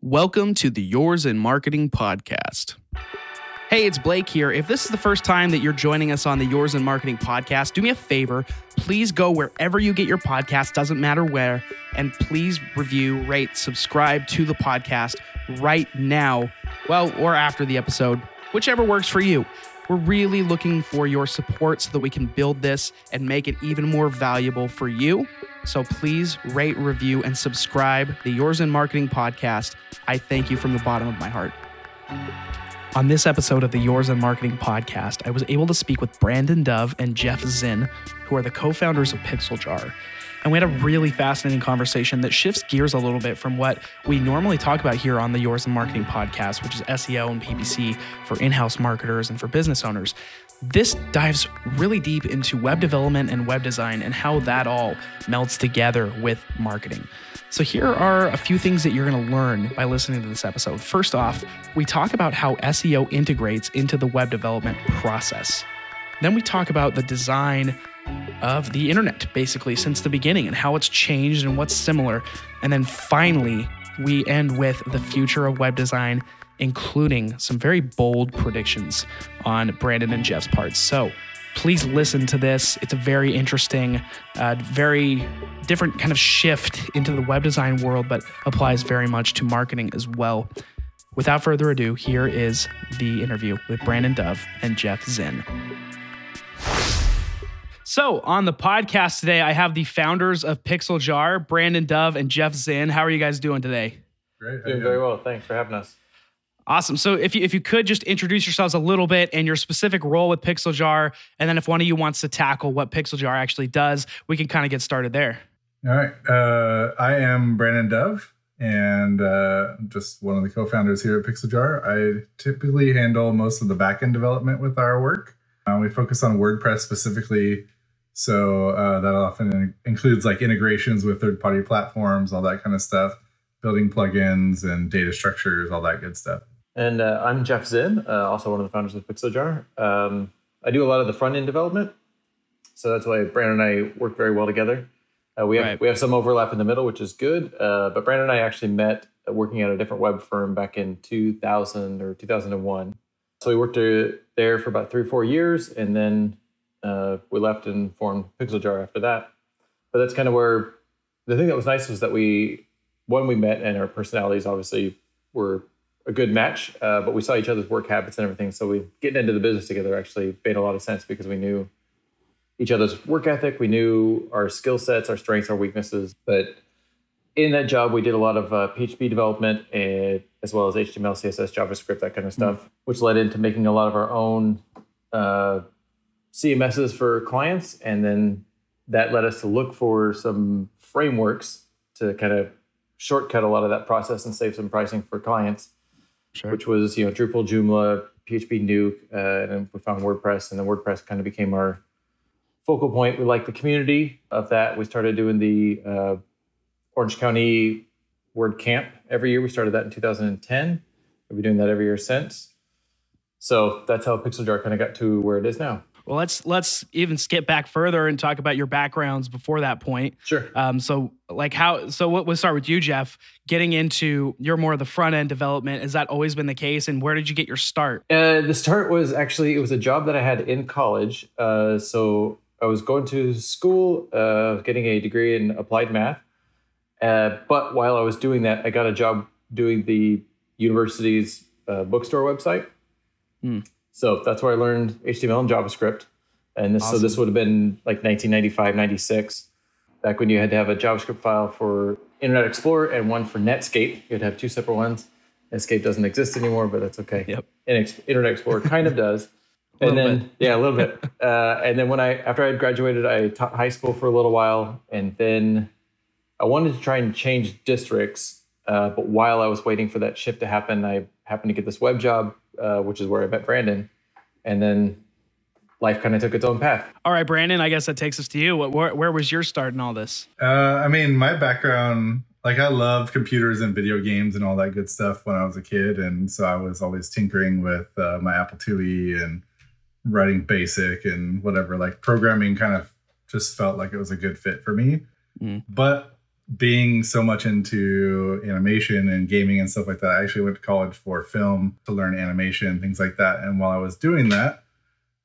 Welcome to the Yours in Marketing podcast. Hey, it's Blake here. If this is the first time that you're joining us on the Yours in Marketing podcast, do me a favor. Please go wherever you get your podcast, doesn't matter where, and please review, rate, subscribe to the podcast right now, well, or after the episode, whichever works for you. We're really looking for your support so that we can build this and make it even more valuable for you. So please rate, review, and subscribe the Yours in Marketing podcast. I thank you from the bottom of my heart. On this episode of the Yours in Marketing podcast, I was able to speak with Brandon Dove and Jeff Zinn, who are the co founders of Pixel Jar. And we had a really fascinating conversation that shifts gears a little bit from what we normally talk about here on the Yours in Marketing podcast, which is SEO and PPC for in house marketers and for business owners. This dives really deep into web development and web design and how that all melts together with marketing. So, here are a few things that you're going to learn by listening to this episode. First off, we talk about how SEO integrates into the web development process. Then we talk about the design of the internet, basically, since the beginning and how it's changed and what's similar. And then finally, we end with the future of web design, including some very bold predictions on Brandon and Jeff's parts. So, please listen to this. It's a very interesting, uh, very different kind of shift into the web design world, but applies very much to marketing as well. Without further ado, here is the interview with Brandon Dove and Jeff Zinn. So, on the podcast today, I have the founders of Pixel Jar, Brandon Dove and Jeff Zinn. How are you guys doing today? Great. Doing very well. Thanks for having us. Awesome. So if you if you could just introduce yourselves a little bit and your specific role with Pixel Jar, and then if one of you wants to tackle what Pixel Jar actually does, we can kind of get started there. All right. Uh, I am Brandon Dove, and uh, just one of the co-founders here at Pixel Jar. I typically handle most of the backend development with our work. Uh, we focus on WordPress specifically, so uh, that often includes like integrations with third-party platforms, all that kind of stuff, building plugins and data structures, all that good stuff. And uh, I'm Jeff Zinn, uh, also one of the founders of Pixeljar. Um, I do a lot of the front end development, so that's why Brandon and I work very well together. Uh, we have Right. we have some overlap in the middle, which is good. Uh, but Brandon and I actually met uh, working at a different web firm back in 2000 or 2001. So we worked there for about three or four years, and then uh, we left and formed Pixeljar after that. But that's kind of where the thing that was nice was that we one we met and our personalities obviously were a good match, uh, but we saw each other's work habits and everything. So we getting into the business together actually made a lot of sense because we knew each other's work ethic, we knew our skill sets, our strengths, our weaknesses. But in that job, we did a lot of uh, PHP development and, as well as HTML, CSS, JavaScript, that kind of stuff, which led into making a lot of our own uh, CMSs for clients, and then that led us to look for some frameworks to kind of shortcut a lot of that process and save some pricing for clients Sure. which was you know Drupal, Joomla, PHP Nuke, uh, and we found WordPress, and then WordPress kind of became our focal point. We liked the community of that. We started doing the uh, Orange County Word Camp every year. We started that in 2010. We've been doing that every year since. So that's how Pixel Jar kind of got to where it is now. Well, let's let's even skip back further and talk about your backgrounds before that point. Sure. Um, so like how so what we'll start with you, Jeff. Getting into you're more of the front end development. Has that always been the case? And where did you get your start? Uh, the start was actually it was a job that I had in college. Uh, so I was going to school, uh, getting a degree in applied math. Uh, but while I was doing that, I got a job doing the university's uh, bookstore website. Hmm. So that's where I learned HTML and JavaScript. And this, so this would have been like 1995, 96, back when you had to have a JavaScript file for Internet Explorer and one for Netscape. You'd have two separate ones. Netscape doesn't exist anymore, but that's okay. Yep. Internet Explorer kind of does. And then, bit. yeah, a little bit. Uh, and then when I, after I had graduated, I taught high school for a little while. And then I wanted to try and change districts. Uh, but while I was waiting for that shift to happen, I happened to get this web job, uh, which is where I met Brandon. And then life kind of took its own path. All right, Brandon. I guess that takes us to you. What, where, where was your start in all this? Uh, I mean, my background, like I loved computers and video games and all that good stuff when I was a kid, and so I was always tinkering with uh, my Apple IIe and writing BASIC and whatever. Like programming, kind of just felt like it was a good fit for me. Mm. But being so much into animation and gaming and stuff like that, I actually went to college for film to learn animation, things like that. And while I was doing that,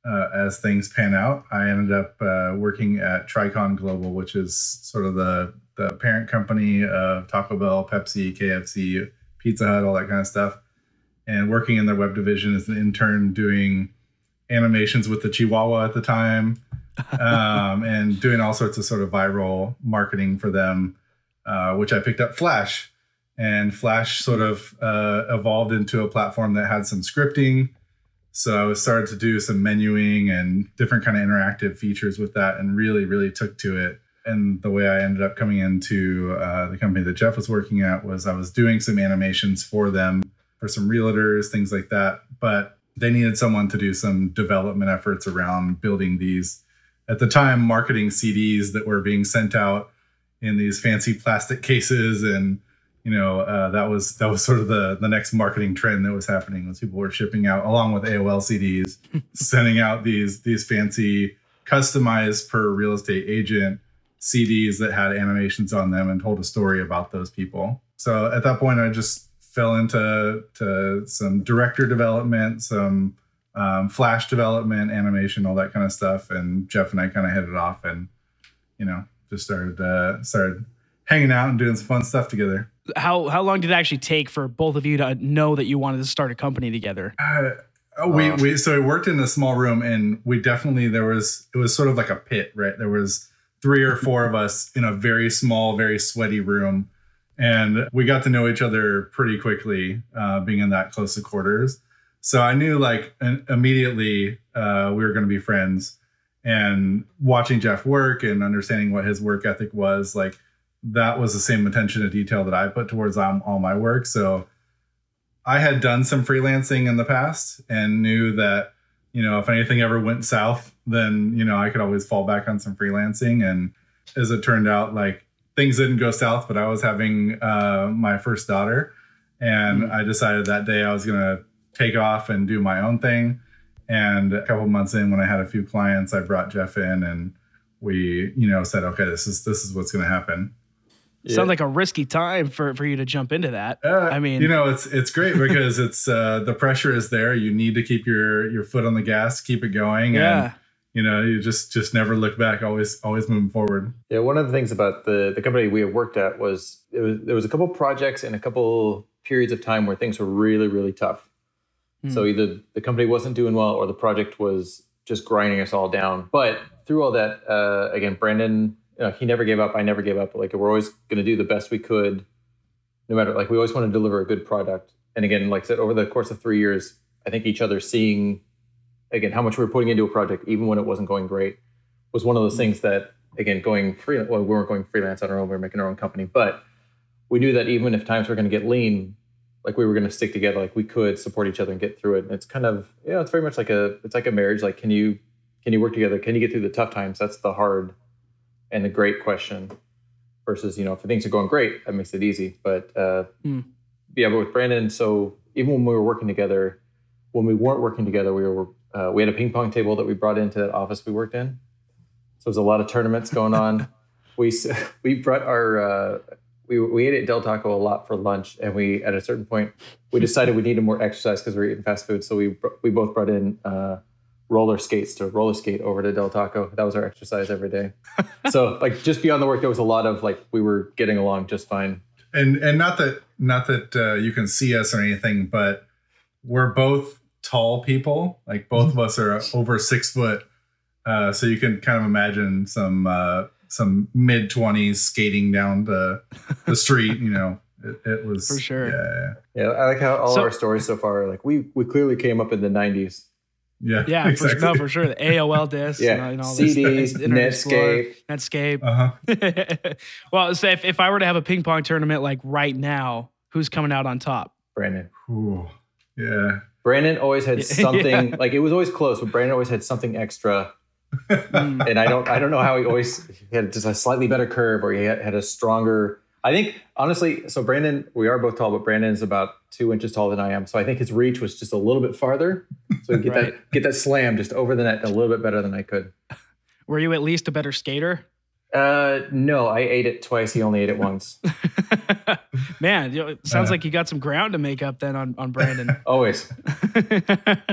uh, as things pan out, I ended up uh, working at Tricon Global, which is sort of the the parent company of Taco Bell, Pepsi, KFC, Pizza Hut, all that kind of stuff, and working in their web division as an intern doing animations with the Chihuahua at the time, um, and doing all sorts of sort of viral marketing for them, uh, which I picked up Flash. And Flash sort of uh, evolved into a platform that had some scripting. So I started to do some menuing and different kind of interactive features with that, and really, really took to it. And the way I ended up coming into uh, the company that Jeff was working at was I was doing some animations for them for some realtors, things like that. But they needed someone to do some development efforts around building these at the time marketing CDs that were being sent out in these fancy plastic cases and you know uh, that was that was sort of the the next marketing trend that was happening was people were shipping out along with AOL CDs sending out these these fancy customized per real estate agent CDs that had animations on them and told a story about those people. So at that point I just fell into to some director development, some um, flash development, animation, all that kind of stuff. And Jeff and I kind of hit it off, and you know, just started uh, started hanging out and doing some fun stuff together. How how long did it actually take for both of you to know that you wanted to start a company together? Uh, we we so we worked in a small room, and we definitely there was it was sort of like a pit, right? There was three or four of us in a very small, very sweaty room and we got to know each other pretty quickly uh, being in that close to quarters so i knew like immediately uh, we were going to be friends and watching jeff work and understanding what his work ethic was like that was the same attention to detail that i put towards um, all my work so i had done some freelancing in the past and knew that you know if anything ever went south then you know i could always fall back on some freelancing and as it turned out like things didn't go south, but I was having uh, my first daughter, and mm-hmm. I decided that day I was gonna take off and do my own thing. And a couple months in, when I had a few clients, I brought Jeff in, and we, you know, said, okay, this is this is what's gonna happen. Yeah. Sounds like a risky time for, for you to jump into that. Uh, I mean, you know, it's it's great because it's uh, the pressure is there. You need to keep your your foot on the gas, keep it going. Yeah. And, you know you just just never look back always always moving forward yeah one of the things about the the company we had worked at was it was there was a couple projects and a couple periods of time where things were really really tough mm. so either the company wasn't doing well or the project was just grinding us all down. But through all that uh, again brandon you know, he never gave up. I never gave up. Like we're always going to do the best we could no matter like we always want to deliver a good product. And again like i said over the course of three years i think each other seeing again how much we were putting into a project even when it wasn't going great was one of those things that again going free well we weren't going freelance on our own. We were making our own company. But we knew that even if times were going to get lean like we were going to stick together like we could support each other and get through it and it's kind of you know it's very much like a it's like a marriage like can you can you work together can you get through the tough times that's the hard and the great question versus you know if things are going great that makes it easy but uh mm. yeah but with brandon so even when we were working together when we weren't working together we were uh, we had a ping pong table that we brought into that office we worked in. So there's a lot of tournaments going on. we we brought our uh, we we ate at Del Taco a lot for lunch, and we at a certain point we decided we needed more exercise because we were eating fast food. So we we both brought in uh, roller skates to roller skate over to Del Taco. That was our exercise every day. so like just beyond the work, there was a lot of like we were getting along just fine. And and not that not that uh, you can see us or anything, but we're both tall people. Like both of us are over six foot, uh, so you can kind of imagine some uh, some mid twenties skating down the the street. You know, it, it, was for sure. Yeah, yeah. I like how all so, our stories so far. Like we we clearly came up in the nineties. Yeah, yeah, exactly. for, no, for sure. The AOL disc, yeah, and, all CDs, Netscape, Netscape. Uh-huh. well, so if, if I were to have a ping pong tournament like right now, who's coming out on top? Brandon. Ooh, yeah. Brandon always had something yeah. like it was always close, but Brandon always had something extra. Mm. and I don't I don't know how he always he had just a slightly better curve or he had, had a stronger. I think honestly, so Brandon, we are both tall, but Brandon's about two inches taller than I am. So I think his reach was just a little bit farther. So get right. that get that slam just over the net a little bit better than I could. Were you at least a better skater? Uh, no, I ate it twice. He only ate it once. Man, you know, it sounds Uh. like you got some ground to make up then on, on Brandon. Always.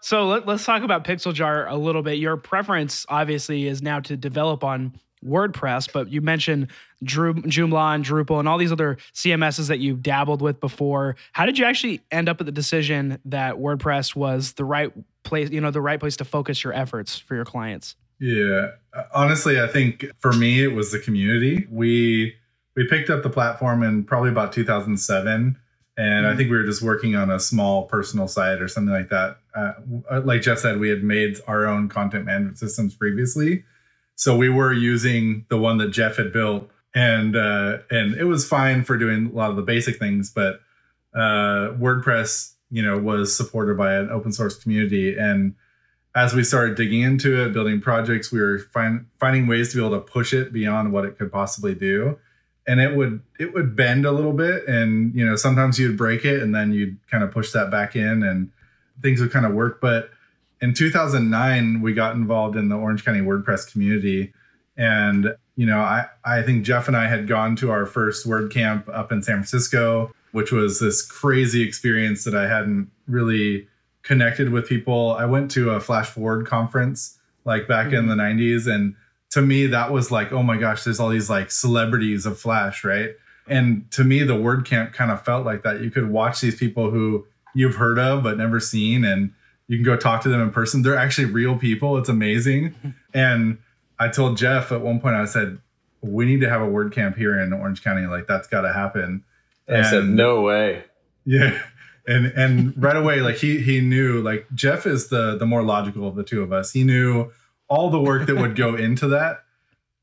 so let, us talk about Pixel Jar a little bit. Your preference, obviously, is now to develop on WordPress, but you mentioned Joomla and Drupal and all these other CMSs that you've dabbled with before. How did you actually end up at the decision that WordPress was the right place, you know, the right place to focus your efforts for your clients? Yeah. Honestly, I think for me it was the community. We we picked up the platform in probably about 2007 and I Mhm. think we were just working on a small personal site or something like that. Uh, like Jeff said, we had made our own content management systems previously, so we were using the one that Jeff had built, and uh, and it was fine for doing a lot of the basic things. But uh, WordPress, you know, was supported by an open source community, and as we started digging into it, building projects, we were find, finding ways to be able to push it beyond what it could possibly do. And it would it would bend a little bit, and you know sometimes you'd break it, and then you'd kind of push that back in, and things would kind of work. But in 2009, we got involved in the Orange County WordPress community, and you know I I think Jeff and I had gone to our first WordCamp up in San Francisco, which was this crazy experience that I hadn't really connected with people. I went to a Flash Forward conference like back in mm-hmm. the 90s and to me that was like oh my gosh there's all these like celebrities of Flash, right? And to me the WordCamp kind of felt like that. You could watch these people who you've heard of but never seen and you can go talk to them in person. They're actually real people. It's amazing. and I told Jeff at one point I said we need to have a WordCamp here in Orange County like that's got to happen. and I said, no way. yeah. And and right away, like he he knew like Jeff is the the more logical of the two of us. He knew all the work that would go into that.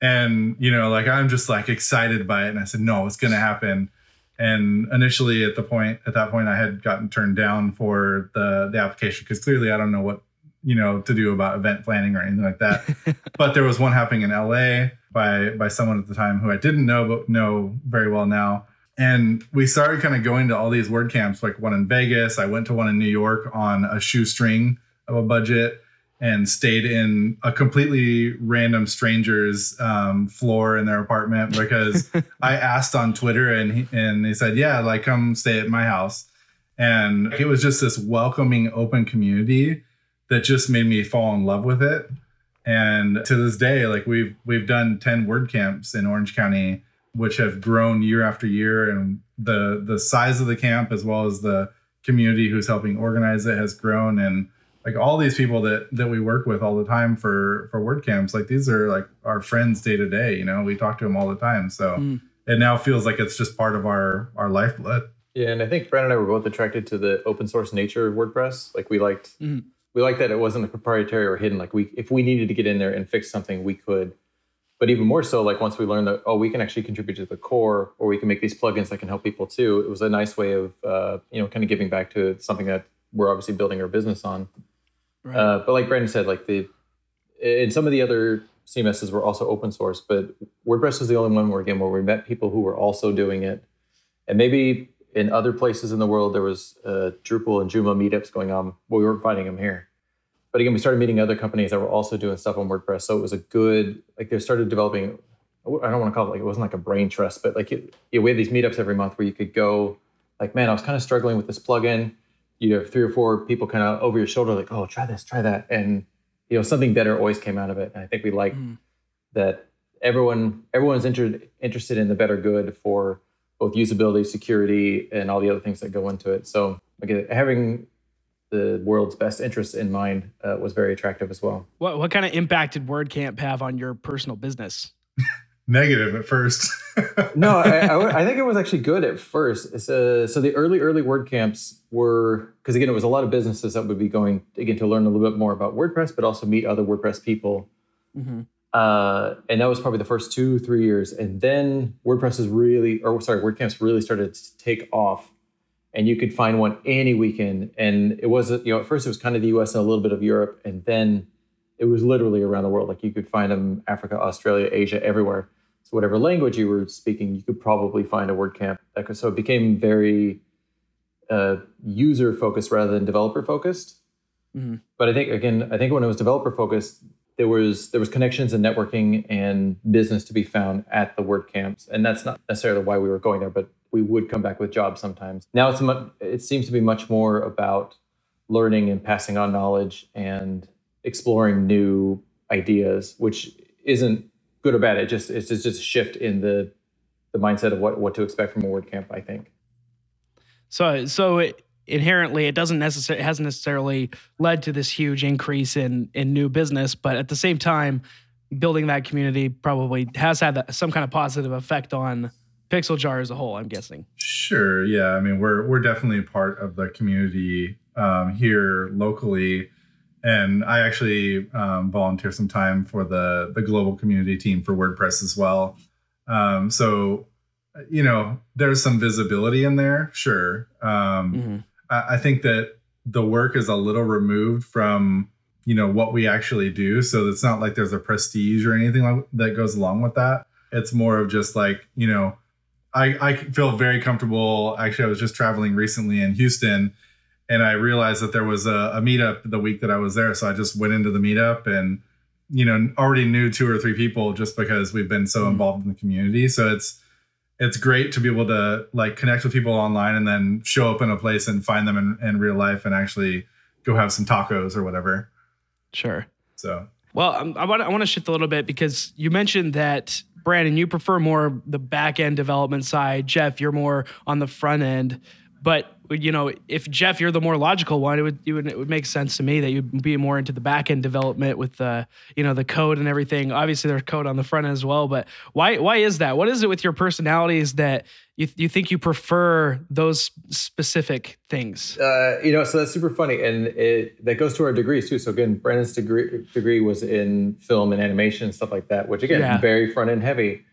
And you know, like I'm just like excited by it. And I said, no, it's gonna happen. And initially at the point at that point I had gotten turned down for the the application because clearly I don't know what you know to do about event planning or anything like that. but there was one happening in LA by by someone at the time who I didn't know but know very well now. And we started kind of going to all these word camps, like one in Vegas. I went to one in New York on a shoestring of a budget and stayed in a completely random stranger's um, floor in their apartment because I asked on Twitter and he, and they said, yeah, like come stay at my house. And it was just this welcoming, open community that just made me fall in love with it. And to this day, like we've we've done 10 word camps in Orange County, which have grown year after year. And the the size of the camp as well as the community who's helping organize it has grown. And like all these people that that we work with all the time for for word camps, like these are like our friends day to day, you know, we talk to them all the time. So Mm. it now feels like it's just part of our our lifeblood. Yeah, and I think Brandon and I were both attracted to the open source nature of WordPress. Like we liked, Mhm. we liked that it wasn't proprietary or hidden. Like we, if we needed to get in there and fix something, we could. But even more so, like once we learned that, oh, we can actually contribute to the core, or we can make these plugins that can help people too. It was a nice way of, uh, you know, kind of giving back to something that we're obviously building our business on. Right. Uh, but like Brandon said, like the, and some of the other CMSs were also open source, but WordPress was the only one where again where we met people who were also doing it, and maybe in other places in the world there was uh, Drupal and Joomla meetups going on, but we weren't finding them here. But again, we started meeting other companies that were also doing stuff on WordPress, so it was a good like they started developing. I don't want to call it like it wasn't like a brain trust, but like it, we had these meetups every month where you could go, like, man, I was kind of struggling with this plugin. You have three or four people kind of over your shoulder, like, oh, try this, try that, and you know something better always came out of it. And I think we like Mm. that everyone everyone's inter- interested in the better good for both usability, security, and all the other things that go into it. So again, having the world's best interests in mind uh, was very attractive as well. What what kind of impact did WordCamp have on your personal business? Negative at first. no, I, I, I think it was actually good at first. It's, uh, so the early, early WordCamps were because again, it was a lot of businesses that would be going again to learn a little bit more about WordPress, but also meet other WordPress people. Mm-hmm. Uh, and that was probably the first two, three years. And then WordPress is really, or sorry, WordCamps really started to take off. And you could find one any weekend. And it was, you know, at first it was kind of the US and a little bit of Europe. And then it was literally around the world. Like you could find them Africa, Australia, Asia, everywhere. Whatever language you were speaking, you could probably find a WordCamp. So it became very uh, user focused rather than developer focused. Mhm. But I think again, I think when it was developer focused, there was there was connections and networking and business to be found at the WordCamps, and that's not necessarily why we were going there, but we would come back with jobs sometimes. Now it's much, it seems to be much more about learning and passing on knowledge and exploring new ideas, which isn't good or bad. It just it's just a shift in the the mindset of what what to expect from a WordCamp. I think. So so it, inherently it doesn't necessarily hasn't necessarily led to this huge increase in in new business, but at the same time, building that community probably has had that, some kind of positive effect on Pixel Jar as a whole. I'm guessing. Sure. Yeah. I mean, we're we're definitely part of the community um, here locally, and I actually um, volunteer some time for the the global community team for WordPress as well. Um, so, you know, there's some visibility in there. Sure. Um, mm-hmm. I, I think that the work is a little removed from you know what we actually do so it's not like there's a prestige or anything like that goes along with that it's more of just like you know I, I feel very comfortable. Actually, I was just traveling recently in Houston and I realized that there was a, a, meetup the week that I was there. So I just went into the meetup and, you know, already knew two or three people just because we've been so mm-hmm. involved in the community. So it's, it's great to be able to like connect with people online and then show up in a place and find them in, in real life and actually go have some tacos or whatever. Sure. So, well, I want I want to shift a little bit because you mentioned that Brandon, you prefer more the back end development side. Jeff, you're more on the front end. But you know, if Jeff, you're the more logical one, it would, it would it would make sense to me that you'd be more into the back end development with the you know the code and everything. Obviously, there's code on the front end as well. But why why is that? What is it with your personalities that you you think you prefer those specific things? Uh, you know, so that's super funny, and it that goes to our degrees too. So again, Brandon's degree degree was in film and animation and stuff like that, which again, yeah. very front end heavy.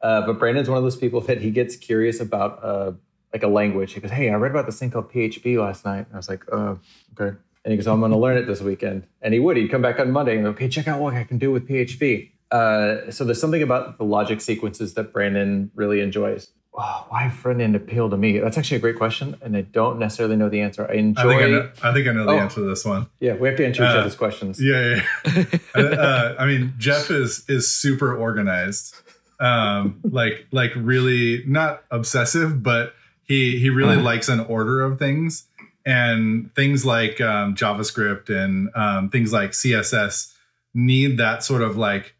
Uh, but Brandon's one of those people that he gets curious about. Uh, like a language. He goes, "Hey, I read about this thing called PHP last night." I was like, "Oh, okay." And he goes, "I'm going to learn it this weekend." And he would. He'd come back on Monday and, go, "Okay, check out what I can do with PHP." Uh, so there's something about the logic sequences that Brandon really enjoys. Oh, why front end appeal to me? That's actually a great question, and I don't necessarily know the answer. I enjoy. I think I know, I, think I know the oh, answer to this one. Yeah, we have to answer each uh, other's questions. Yeah, yeah. uh, I mean, Jeff is is super organized, um, like like really not obsessive, but he he really uh likes an order of things, and things like um, JavaScript and um, things like CSS need that sort of like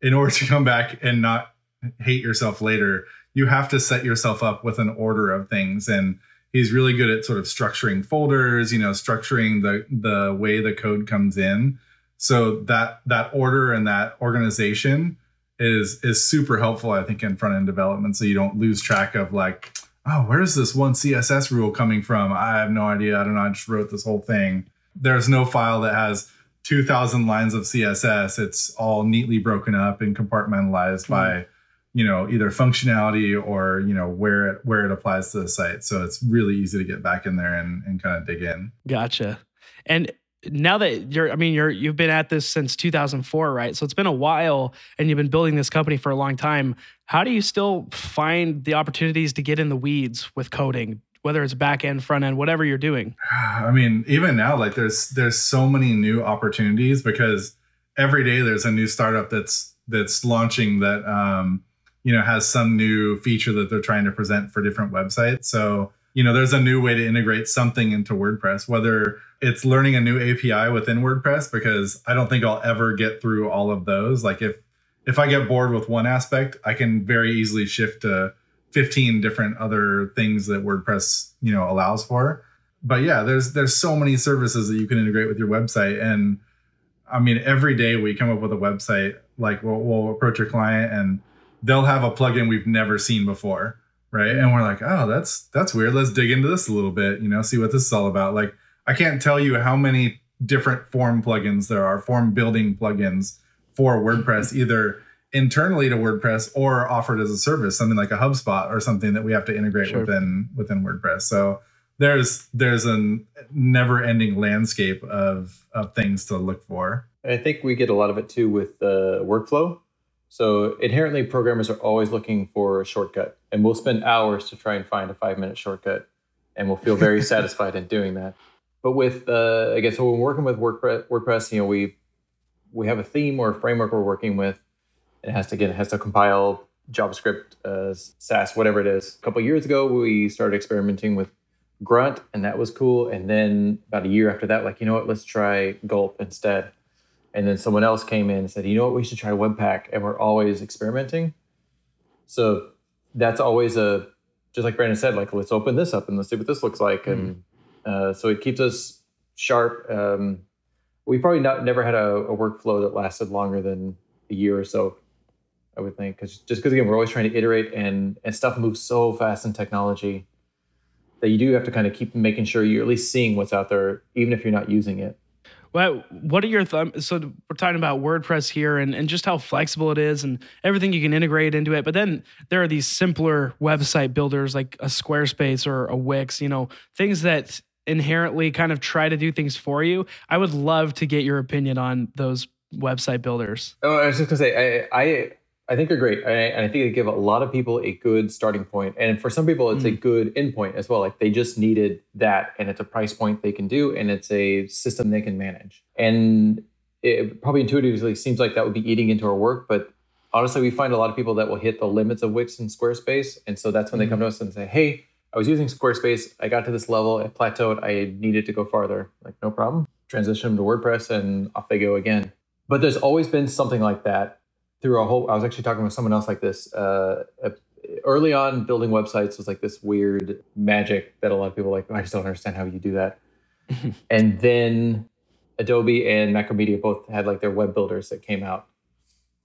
in order to come back and not hate yourself later. You have to set yourself up with an order of things, and he's really good at sort of structuring folders. You know, structuring the the way the code comes in. So that that order and that organization is is super helpful i think in front end development so you don't lose track of like oh, where's this one CSS rule coming from? I have no idea. I don't know. I just wrote this whole thing. There's no file that has 2000 lines of CSS. It's all neatly broken up and compartmentalized mm. by, you know, either functionality or, you know, where it, where it applies to the site. So it's really easy to get back in there and, and kind of dig in. Gotcha. And now that you're i mean you're you've been at this since 2004 right? So it's been a while and you've been building this company for a long time. How do you still find the opportunities to get in the weeds with coding whether it's back end front end whatever you're doing? I mean even now like there's there's so many new opportunities because every day there's a new startup that's that's launching that um you know has some new feature that they're trying to present for different websites. So you know there's a new way to integrate something into wordpress whether it's learning a new api within wordpress because i don't think i'll ever get through all of those. Like if if i get bored with one aspect i can very easily shift to 15 different other things that wordpress you know allows for. But yeah there's there's so many services that you can integrate with your website. And i mean every day we come up with a website like we'll, we'll approach your client and they'll have a plugin we've never seen before right? And we're like oh that's that's weird. Let's dig into this a little bit you know see what this is all about. Like i can't tell you how many different form plugins there are form building plugins for wordpress either internally to wordpress or offered as a service something like a hubspot or something that we have to integrate sure. within within wordpress so there's there's a never ending landscape of of things to look for i think we get a lot of it too with uh, workflow so inherently, programmers are always looking for a shortcut, and we'll spend hours to try and find a five-minute shortcut, and we'll feel very satisfied in doing that. But with, uh, I guess, when we're working with WordPress, WordPress, you know, we we have a theme or a framework we're working with. It has to get it has to compile JavaScript, uh, Sass, whatever it is. A couple years ago, we started experimenting with Grunt, and that was cool. And then about a year after that, like you know what, let's try Gulp instead. And then someone else came in and said, you know what, we should try Webpack. And we're always experimenting. So that's always a just like Brandon said, like let's open this up and let's see what this looks like. Mm. Uh, so it keeps us sharp. Um, we probably not never had a, a, workflow that lasted longer than a year or so. I would think because just because again we're always trying to iterate and and stuff moves so fast in technology that you do have to kind of keep making sure you're at least seeing what's out there, even if you're not using it. Well, what are your thoughts? So we're talking about WordPress here and, and just how flexible it is and everything you can integrate into it. But then there are these simpler website builders like a Squarespace or a Wix, you know, things that inherently kind of try to do things for you. I would love to get your opinion on those website builders. Oh, I was just gonna say, I, I I think they're great. and I think they give a lot of people a good starting point. And for some people, it's mm. a good endpoint as well. Like they just needed that, and it's a price point they can do, and it's a system they can manage. And it probably intuitively seems like that would be eating into our work, but honestly, we find a lot of people that will hit the limits of Wix and Squarespace. And so that's when mm. they come to us and say, hey, I was using Squarespace. I got to this level, it plateaued. I needed to go farther. Like, no problem. Transition them to WordPress, and off they go again. But there's always been something like that through a whole. I was actually talking with someone else like this. Uh, early on, building websites was like this weird magic that a lot of people like. Oh, I just don't understand how you do that. and then Adobe and Macromedia both had like their web builders that came out,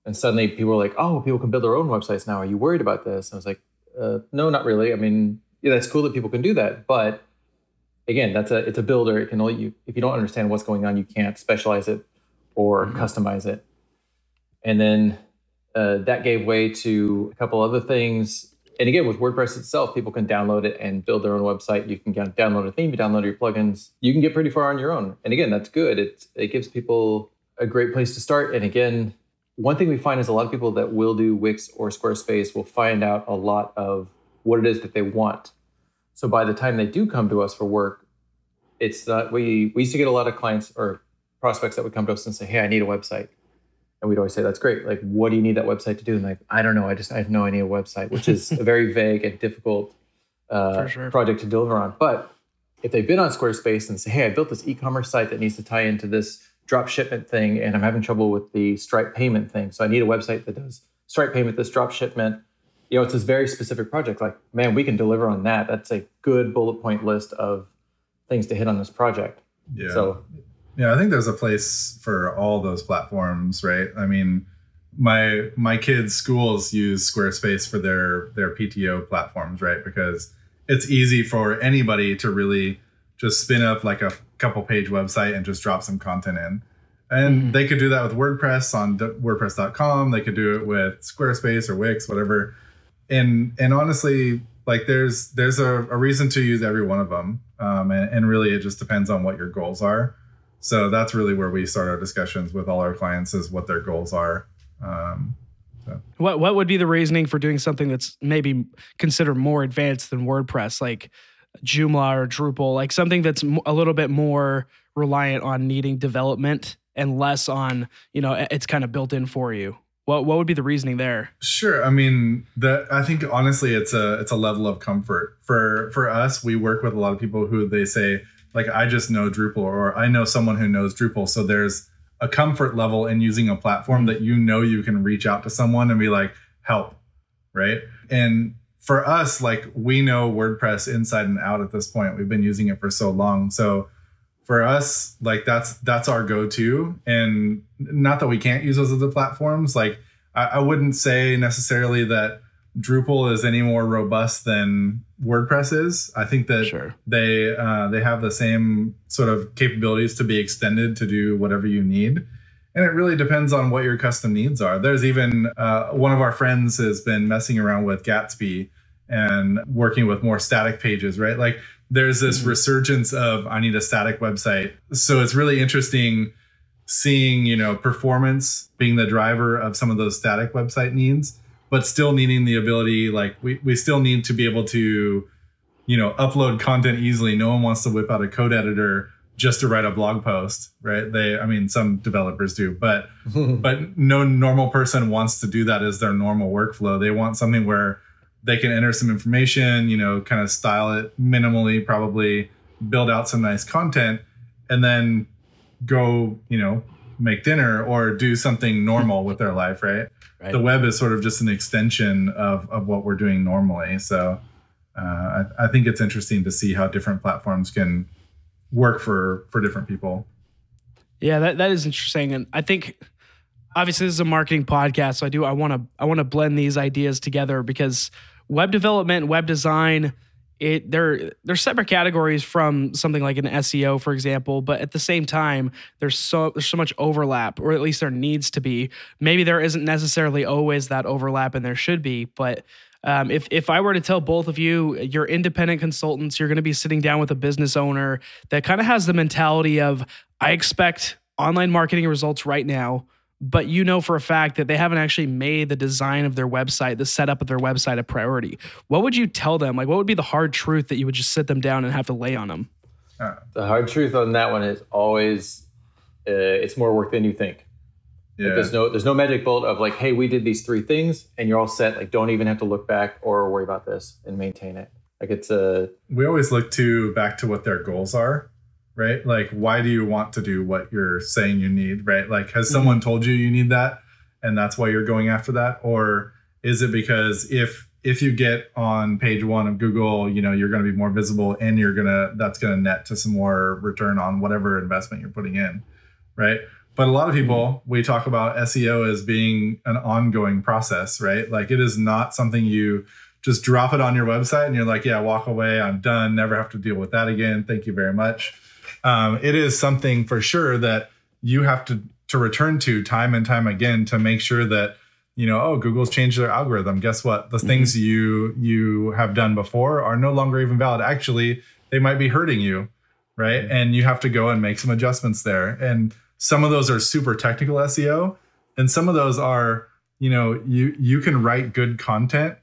and suddenly people were like, "Oh, people can build their own websites now. Are you worried about this?" And I was like, uh, "No, not really. I mean, yeah, that's cool that people can do that, but." Again, that's a it's a builder. It can only you if you don't understand what's going on, you can't specialize it or mm-hmm. customize it. And then uh, that gave way to a couple other things. And again, with WordPress itself, people can download it and build their own website. You can download a theme, you download your plugins. You can get pretty far on your own. And again, that's good. It it gives people a great place to start. And again, one thing we find is a lot of people that will do Wix or Squarespace will find out a lot of what it is that they want. So by the time they do come to us for work, it's not we we used to get a lot of clients or prospects that would come to us and say, "Hey, I need a website." and we'd always say that's great like what do you need that website to do and like i don't know i just i have no idea website which is a very vague and difficult uh, sure. project to deliver on but if they've been on squarespace and say hey i built this e-commerce site that needs to tie into this drop shipment thing and i'm having trouble with the stripe payment thing so i need a website that does stripe payment this drop shipment you know it's this very specific project like man we can deliver on that that's a good bullet point list of things to hit on this project yeah so yeah, I think there's a place for all those platforms, right? I mean, my my kids' schools use Squarespace for their their PTO platforms, right? Because it's easy for anybody to really just spin up like a couple page website and just drop some content in. And mm-hmm. they could do that with WordPress on WordPress.com. They could do it with Squarespace or Wix, whatever. And and honestly, like there's there's a, a reason to use every one of them. Um, and, and really, it just depends on what your goals are. So that's really where we start our discussions with all our clients is what their goals are. Um, so. What what would be the reasoning for doing something that's maybe considered more advanced than WordPress, like Joomla or Drupal, like something that's a little bit more reliant on needing development and less on you know it's kind of built in for you. What what would be the reasoning there? Sure. I mean, that I think honestly, it's a it's a level of comfort for for us. We work with a lot of people who they say like I just know Drupal or I know someone who knows Drupal. So there's a comfort level in using a platform that you know you can reach out to someone and be like, help. Right. And for us, like we know WordPress inside and out at this point. We've been using it for so long. So for us, like that's that's our go-to. And not that we can't use those other platforms. Like I, I wouldn't say necessarily that Drupal is any more robust than WordPress is. I think that sure. they uh, they have the same sort of capabilities to be extended to do whatever you need, and it really depends on what your custom needs are. There's even uh, one of our friends has been messing around with Gatsby and working with more static pages, right? Like there's this mm-hmm. resurgence of I need a static website, so it's really interesting seeing you know performance being the driver of some of those static website needs but still needing the ability like we, we still need to be able to you know upload content easily no one wants to whip out a code editor just to write a blog post, right? They, I mean, some developers do, but but no normal person wants to do that as their normal workflow. They want something where they can enter some information, you know, kind of style it minimally, probably build out some nice content, and then go, you know, make dinner or do something normal with their life, right? right? The web is sort of just an extension of of what we're doing normally. So uh, I, I think it's interesting to see how different platforms can work for for different people. Yeah, that, that is interesting. And I think obviously this is a marketing podcast. So I do I want to I want to blend these ideas together because web development, web design, it they're they're separate categories from something like an SEO, for example. But at the same time, there's so there's so much overlap, or at least there needs to be. Maybe there isn't necessarily always that overlap, and there should be. But um, if if I were to tell both of you, you're independent consultants, you're going to be sitting down with a business owner that kind of has the mentality of I expect online marketing results right now, but you know for a fact that they haven't actually made the design of their website, the setup of their website a priority. What would you tell them? Like, what would be the hard truth that you would just sit them down and have to lay on them? The hard truth on that one is always uh, it's more work than you think. Yeah. Like there's no there's no magic bullet of like, hey, we did these three things and you're all set. Like, don't even have to look back or worry about this and maintain it. Like it's a. We always look to back to what their goals are, right? Like, why do you want to do what you're saying you need, right? Like, has mm-hmm. someone told you you need that, and that's why you're going after that, or is it because if if you get on page one of Google, you know, you're going to be more visible and you're going to, that's going to net to some more return on whatever investment you're putting in. Right. But a lot of people, mm-hmm. we talk about SEO as being an ongoing process, right? Like it is not something you just drop it on your website and you're like, yeah, walk away, I'm done, never have to deal with that again. Thank you very much. Um, it is something for sure that you have to to return to time and time again to make sure that you know oh google's changed their algorithm. Guess what? The mm-hmm. things you you have done before are no longer even valid. Actually they might be hurting you right? Mm-hmm. and you have to go and make some adjustments there. And some of those are super technical SEO, and some of those are, you know, you you can write good content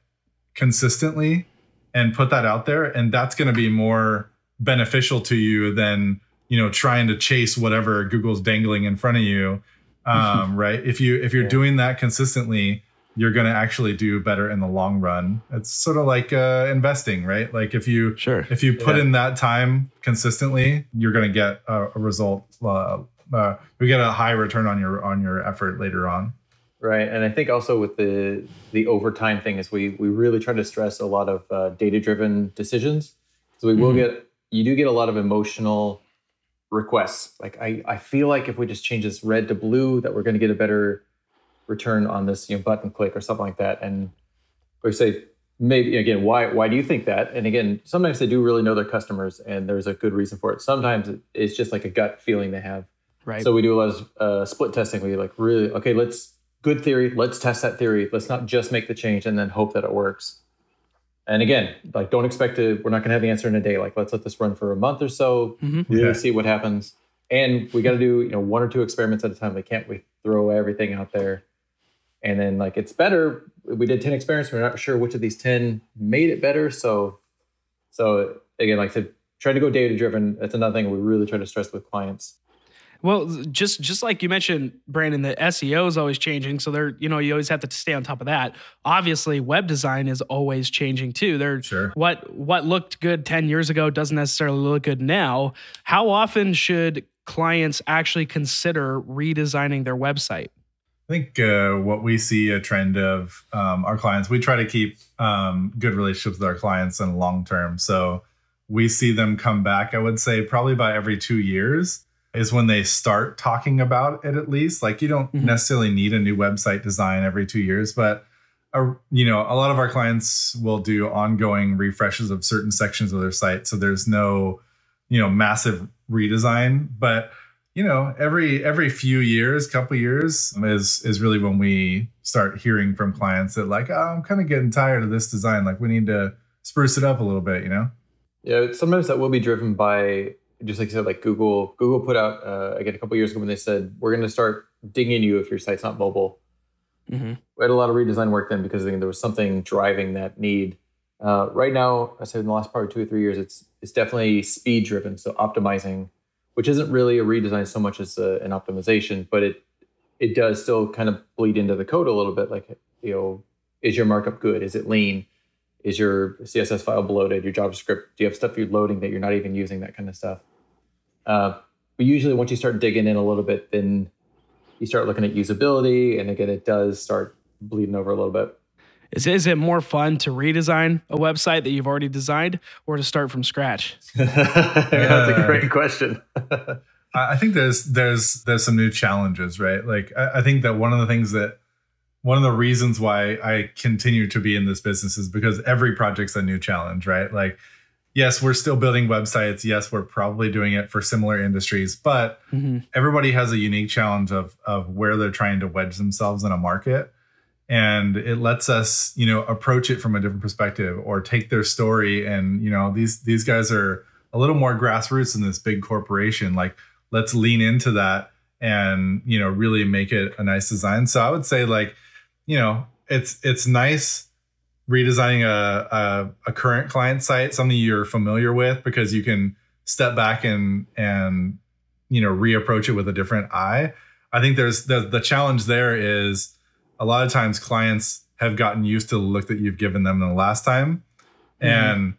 consistently and put that out there, and that's going to be more beneficial to you than you know trying to chase whatever Google's dangling in front of you. Um, right? If you if you're yeah. doing that consistently, you're going to actually do better in the long run. It's sort of like uh, investing, right? Like if you sure if you put yeah. in that time consistently, you're going to get a, a result uh, uh, you get a high return on your on your effort later on. Right, and I think also with the the overtime thing is we we really try to stress a lot of uh, data driven decisions. So we mm-hmm. will get you do get a lot of emotional requests. Like I I feel like if we just change this red to blue, that we're going to get a better return on this you know button click or something like that. And we say maybe again why why do you think that and again sometimes they do really know their customers and there's a good reason for it sometimes it's just like a gut feeling they have Right. So we do a lot of uh, split testing. We like really okay. Let's good theory. Let's test that theory. Let's not just make the change and then hope that it works. And again, like don't expect to. We're not going to have the answer in a day. Like let's let this run for a month or so. Mm-hmm. Really yeah. see what happens. And we got to do you know one or two experiments at a time. We can't we throw everything out there. And then like it's better. We did ten experiments. We're not sure which of these ten made it better. So, so again, like to try to go data driven. That's another thing we really try to stress with clients. Well, just just like you mentioned, Brandon, the SEO is always changing, so there, you know, you always have to stay on top of that. Obviously, web design is always changing too. There, sure. what what looked good ten years ago doesn't necessarily look good now. How often should clients actually consider redesigning their website? I think uh, what we see a trend of um, our clients, we try to keep um, good relationships with our clients in long term. So we see them come back. I would say probably by every two years is when they start talking about it at least. Like you don't mm-hmm. necessarily need a new website design every two years but uh, you know a lot of our clients will do ongoing refreshes of certain sections of their site so there's no you know massive redesign. But you know every every few years couple years is is really when we start hearing from clients that like oh, i'm kind of getting tired of this design. Like we need to spruce it up a little bit you know? Yeah sometimes that will be driven by just like you said, like Google, Google put out uh, again a couple years ago when they said we're going to start dinging you if your site's not mobile. Mm-hmm. We had a lot of redesign work then because I think there was something driving that need. Uh, right now, I said in the last probably two or three years, it's it's definitely speed driven. So optimizing which isn't really a redesign so much as a, an optimization, but it it does still kind of bleed into the code a little bit. Like, you know, is your markup good? Is it lean? Is your CSS file bloated? Your JavaScript? Do you have stuff you're loading that you're not even using? That kind of stuff. Uh, but usually, once you start digging in a little bit, then you start looking at usability, and again, it does start bleeding over a little bit. Is, is it more fun to redesign a website that you've already designed or to start from scratch? That's a great question. I think there's there's there's some new challenges, right? Like I, I, think that one of the things that one of the reasons why I continue to be in this business is because every project's a new challenge, right? Like, yes, we're still building websites. Yes, we're probably doing it for similar industries, but mm-hmm. everybody has a unique challenge of of where they're trying to wedge themselves in a market and it lets us you know approach it from a different perspective or take their story and you know these these guys are a little more grassroots in this big corporation like let's lean into that and you know really make it a nice design so i would say like you know it's it's nice redesigning a, a, a current client site something you're familiar with because you can step back and and you know reapproach it with a different eye. I think there's the, the challenge there is a lot of times clients have gotten used to the look that you've given them the last time. Mm-hmm. and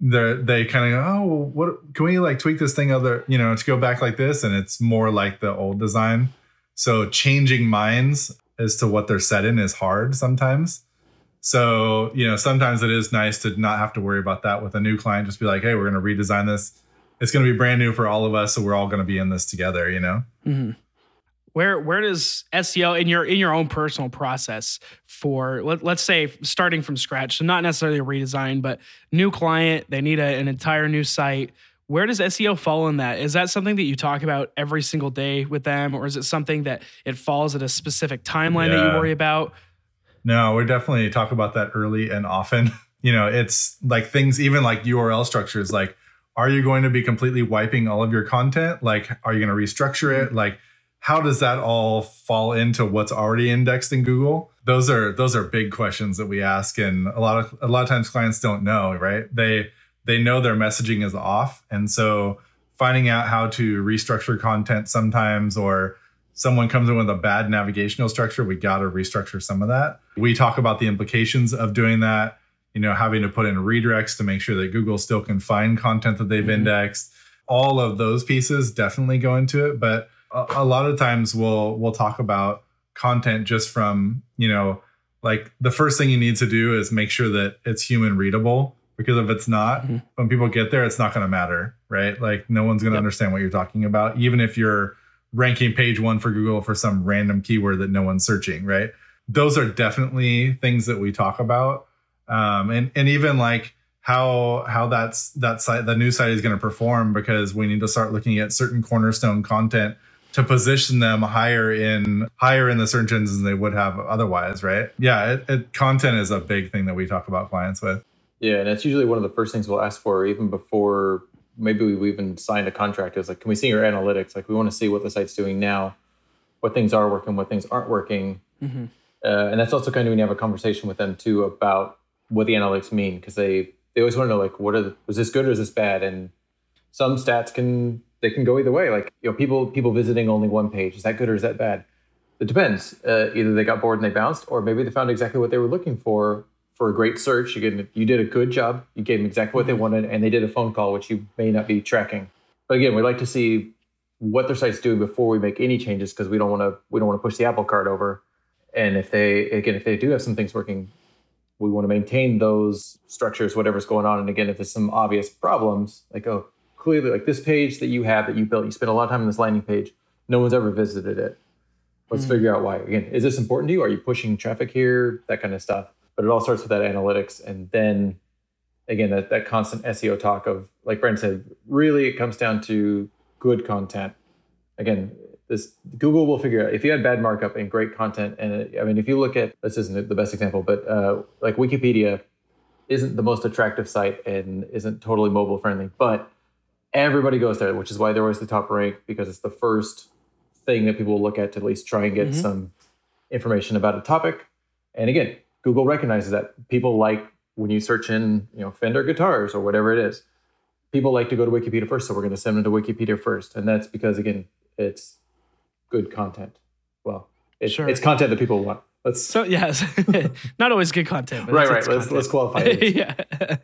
they they kind of go oh well, what can we like tweak this thing other you know to go back like this? And it's more like the old design. So changing minds as to what they're set in is hard sometimes so you know sometimes it is nice to not have to worry about that with a new client just be like hey we're going to redesign this it's going to be brand new for all of us so we're all going to be in this together you know mm-hmm where where does SEO in your in your own personal process for let, us say starting from scratch, so not necessarily a redesign, but new client, they need a, an entire new site. Where does SEO fall in that? Is that something that you talk about every single day with them, or is it something that it falls at a specific timeline yeah. that you worry about? No, we definitely talk about that early and often. You know, it's like things even like URL structures. Like, are you going to be completely wiping all of your content? Like, are you going to restructure it? Mm-hmm. Like how does that all fall into what's already indexed in Google? Those are those are big questions that we ask, and a lot of a lot of times clients don't know, right? They they know their messaging is off, and so finding out how to restructure content sometimes, or someone comes in with a bad navigational structure, we got to restructure some of that. We talk about the implications of doing that. You know, having to put in redirects to make sure that Google still can find content that they've mm-hmm. indexed. All of those pieces definitely go into it, but a, lot of times we'll we'll talk about content just from you know like the first thing you need to do is make sure that it's human readable because if it's not mm-hmm. when people get there it's not going to matter right like no one's going to yep. understand what you're talking about even if you're ranking page one for google for some random keyword that no one's searching right those are definitely things that we talk about um, and and even like how how that's that site the new site is going to perform because we need to start looking at certain cornerstone content to position them higher in higher in the search engines than they would have otherwise, right? Yeah, it, it, content is a big thing that we talk about clients with. Yeah, and it's usually one of the first things we'll ask for, even before maybe we've even signed a contract. Is like, can we see your analytics? Like, we want to see what the site's doing now, what things are working, what things aren't working, mm-hmm. uh, and that's also kind of when you have a conversation with them too about what the analytics mean, because they they always want to know like, what are the, was this good or is this bad? And some stats can they can go either way. Like you know, people people visiting only one page is that good or is that bad? It depends. Uh, either they got bored and they bounced, or maybe they found exactly what they were looking for for a great search. You get you did a good job. You gave them exactly what they mm-hmm. wanted, and they did a phone call, which you may not be tracking. But again, we like to see what their site's doing before we make any changes because we don't want to we don't want to push the apple cart over. And if they again if they do have some things working, we want to maintain those structures, whatever's going on. And again, if there's some obvious problems, like oh clearly like this page that you have that you built, you spent a lot of time on this landing page. No one's ever visited it. Let's mm-hmm. figure out why. Again, is this important to you? Are you pushing traffic here? That kind of stuff. But it all starts with that analytics, and then again that, that constant SEO talk of like Brent said, really it comes down to good content. Again, this Google will figure out if you had bad markup and great content. And it, I mean, if you look at this isn't the best example, but uh, like Wikipedia isn't the most attractive site and isn't totally mobile friendly, but everybody goes there, which is why they're always the top rank because it's the first thing that people will look at to at least try and get mm-hmm. some information about a topic. And again, Google recognizes that people like when you search in, you know, Fender guitars or whatever it is. people like to go to Wikipedia first, so we're going to send them to Wikipedia first, and that's because again, it's good content. Well, it, Sure. it's content that people want. Let's So yes, not always good content. But right, right. Let's content. let's qualify it. yeah.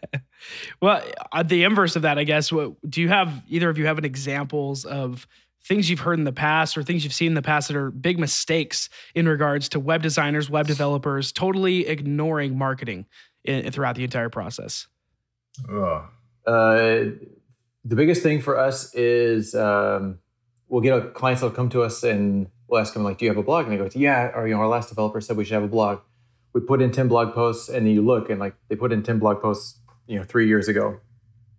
well, uh, the inverse of that, I guess. What do you have? Either of you have any examples of things you've heard in the past or things you've seen in the past that are big mistakes in regards to web designers, web developers, totally ignoring marketing in, throughout the entire process? Uh, the biggest thing for us is um, we'll get a clients that'll come to us and we'll ask them like, "Do you have a blog?" And they go, "Yeah." Or you know, our last developer said we should have a blog. We put in ten blog posts, and then you look and like they put in ten blog posts, you know, three years ago.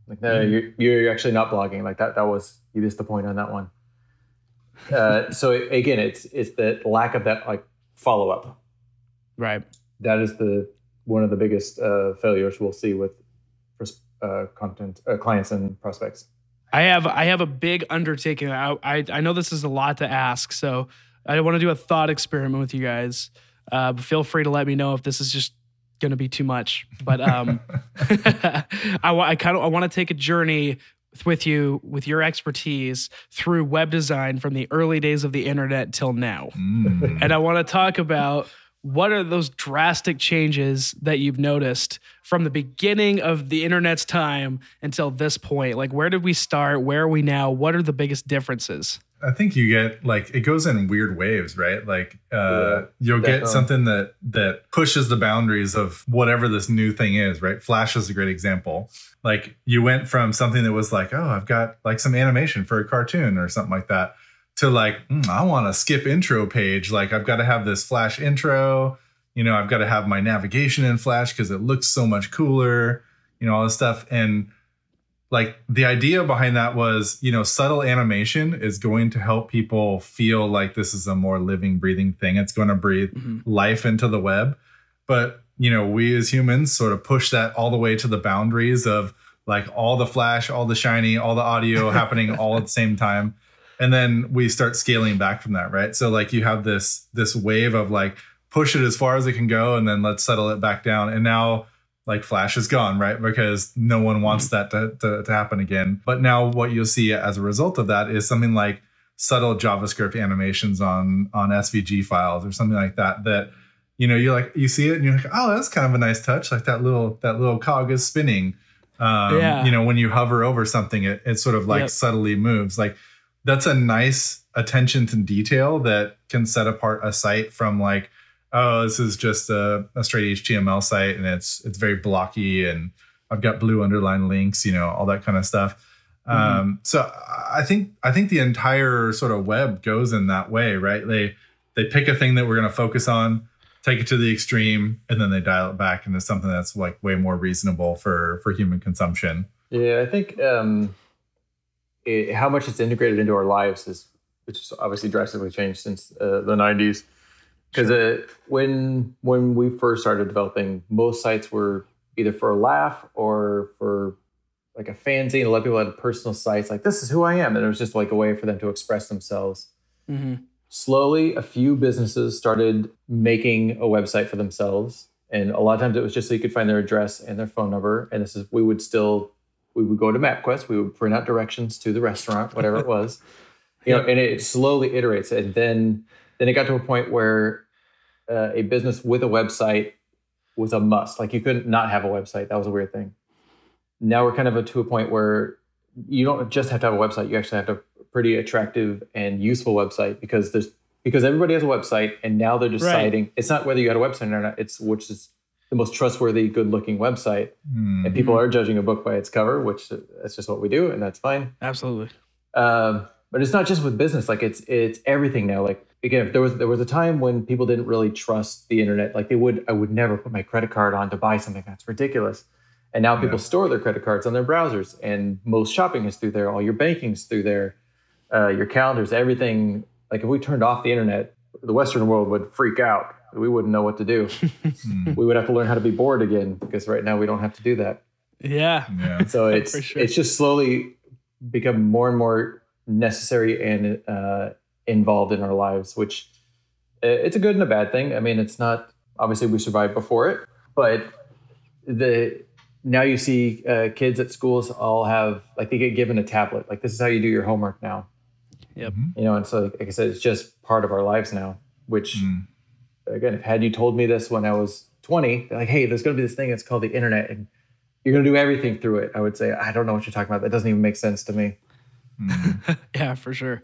Like, no, Mhm. you're you're actually not blogging. Like that. That was you missed the point on that one. Uh, so again, it's it's the lack of that like follow up. Right. That is the one of the biggest uh, failures we'll see with uh, content uh, clients and prospects. I have I have a big undertaking. I I, I know this is a lot to ask, so I want to do a thought experiment with you guys. Uh, but feel free to let me know if this is just going to be too much. But um, I, wa- I kind of I want to take a journey with you with your expertise through web design from the early days of the internet till now. Mm. And I want to talk about what are those drastic changes that you've noticed from the beginning of the internet's time until this point? Like, where did we start? Where are we now? What are the biggest differences? I think you get like it goes in weird waves, right? Like uh Yeah, you'll get something that that pushes the boundaries of whatever this new thing is, right? Flash is a great example. Like you went from something that was like, oh, I've got like some animation for a cartoon or something like that to like, "Mm, I want to skip intro page. Like I've got to have this Flash intro. You know, I've got to have my navigation in Flash because it looks so much cooler. You know, all this stuff and like the idea behind that was you know subtle animation is going to help people feel like this is a more living breathing thing. It's going to breathe Mhm. life into the web. But you know we as humans sort of push that all the way to the boundaries of like all the flash all the shiny all the audio happening all at the same time. And then we start scaling back from that right? So like you have this this wave of like push it as far as it can go and then let's settle it back down. And now like flash is gone right? Because no one wants that to, to, to happen again. But now what you'll see as a result of that is something like subtle javascript animations on on svg files or something like that that you know you're like you see it and you're like oh that's kind of a nice touch like that little that little cog is spinning. Um Yeah. you know when you hover over something it, it sort of like Yep. subtly moves. Like that's a nice attention to detail that can set apart a site from like oh this is just a, a straight html site and it's it's very blocky and i've got blue underline links you know all that kind of stuff um so i think i think the entire sort of web goes in that way right? They they pick a thing that we're going to focus on take it to the extreme and then they dial it back into something that's like way more reasonable for for human consumption. Yeah, I think um, it, how much it's integrated into our lives is, which has obviously drastically changed since uh, the '90s. Because uh, when when we first started developing, most sites were either for a laugh or for like a fanzine. A lot of people had personal sites like "This is who I am," and it was just like a way for them to express themselves. Mm-hmm. Slowly, a few businesses started making a website for themselves, and a lot of times it was just so you could find their address and their phone number. And this is we would still we would go to MapQuest, we would print out directions to the restaurant, whatever it was, you know, and it slowly iterates, and then then it got to a point where uh, a business with a website was a must. Like you couldn't not have a website. That was a weird thing. Now we're kind of to a point where you don't just have to have a website. You actually have to have a pretty attractive and useful website because there's because everybody has a website, and now they're deciding it's not whether you had a website or not. It's which is the most trustworthy, good-looking website, Hmm. and people are judging a book by its cover, which that's just what we do, and that's fine. Absolutely. Um, but it's not just with business; like it's it's everything now. Like again, if there was there was a time when people didn't really trust the internet. Like they would, I would never put my credit card on to buy something. That's ridiculous. And now people Yeah. store their credit cards on their browsers, and most shopping is through there. All your banking's through there, uh, your calendars, everything. Like if we turned off the internet, the Western world would freak out. We wouldn't know what to do. Hmm. we would have to learn how to be bored again because right now we don't have to do that. Yeah. yeah So it's sure. it's just slowly become more and more necessary and uh, involved in our lives, which uh, it's a good and a bad thing. I mean, it's not obviously we survived before it, but the now you see uh, kids at schools all have like they get given a tablet. Like this is how you do your homework now. Yep. You know, and so like I said, it's just part of our lives now. Which Mm. again, if had you told me this when I was 20, like, hey, there's going to be this thing that's called the internet, and you're going to do everything through it, I would say, I don't know what you're talking about. That doesn't even make sense to me. Mm. Yeah, for sure.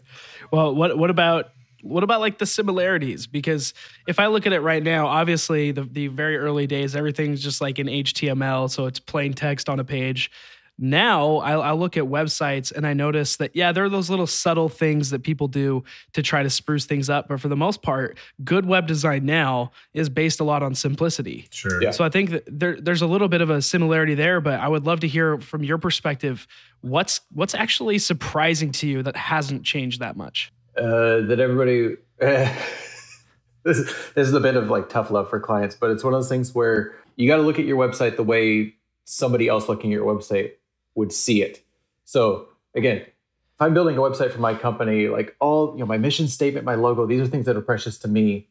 Well, what what about what about like the similarities? Because if I look at it right now, obviously the the very early days, everything's just like in HTML, so it's plain text on a page. Now I, I look at websites and I notice that yeah, there are those little subtle things that people do to try to spruce things up, but for the most part, good web design now is based a lot on simplicity. Sure. Yeah. So I think that there, there's a little bit of a similarity there, but I would love to hear from your perspective what's what's actually surprising to you that hasn't changed that much. uh, that everybody this, is, this is a bit of like tough love for clients but it's one of those things where you got to look at your website the way somebody else looking at your website would see it. So again if i'm building a website for my company like all you know my mission statement my logo these are things that are precious to me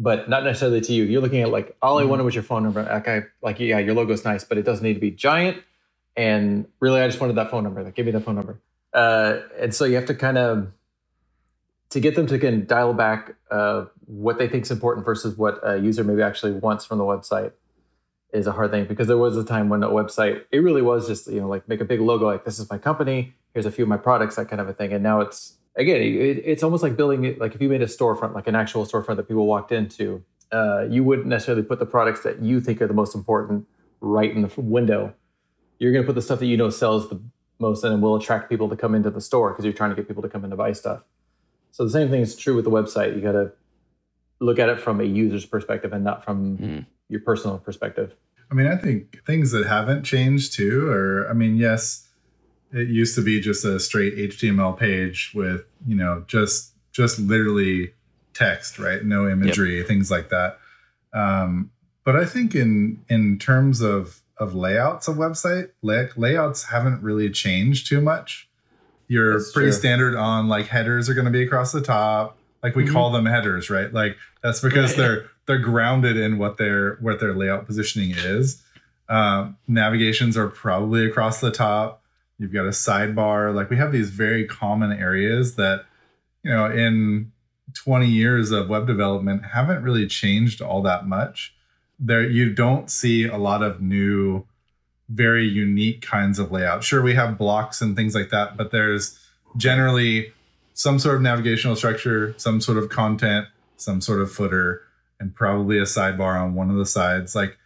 but not necessarily to you. You're looking at like all i wanted was your phone number like i like yeah your logo's nice but it doesn't need to be giant and really i just wanted that phone number like give me that phone number. Uh, and so you have to kind of to get them to can dial back uh, what they think is important versus what a user maybe actually wants from the website is a hard thing because there was a time when a website it really was just you know like make a big logo like this is my company here's a few of my products that kind of a thing and now it's again it, it's almost like building it like if you made a storefront like an actual storefront that people walked into uh, you wouldn't necessarily put the products that you think are the most important right in the window you're going to put the stuff that you know sells the most and will attract people to come into the store because you're trying to get people to come in to buy stuff so the same thing is true with the website. You got to look at it from a user's perspective and not from Mm. Your personal perspective. I mean, I think things that haven't changed too are, I mean, yes, it used to be just a straight HTML page with, you know, just just literally text, right? No imagery, things like that. Um, but I think in in terms of of layouts of website, lay, layouts haven't really changed too much. You're That's pretty true. standard on like headers are going to be across the top. Like we Mhm. call them headers, right? Like that's because Right. they're they're grounded in what their what their layout positioning is. Um, navigations are probably across the top. You've got a sidebar. Like we have these very common areas that, you know, in 20 years of web development haven't really changed all that much. There, you don't see a lot of new, very unique kinds of layout. Sure, we have blocks and things like that, but there's generally some sort of navigational structure, some sort of content, some sort of footer, and probably a sidebar on one of the sides. Like,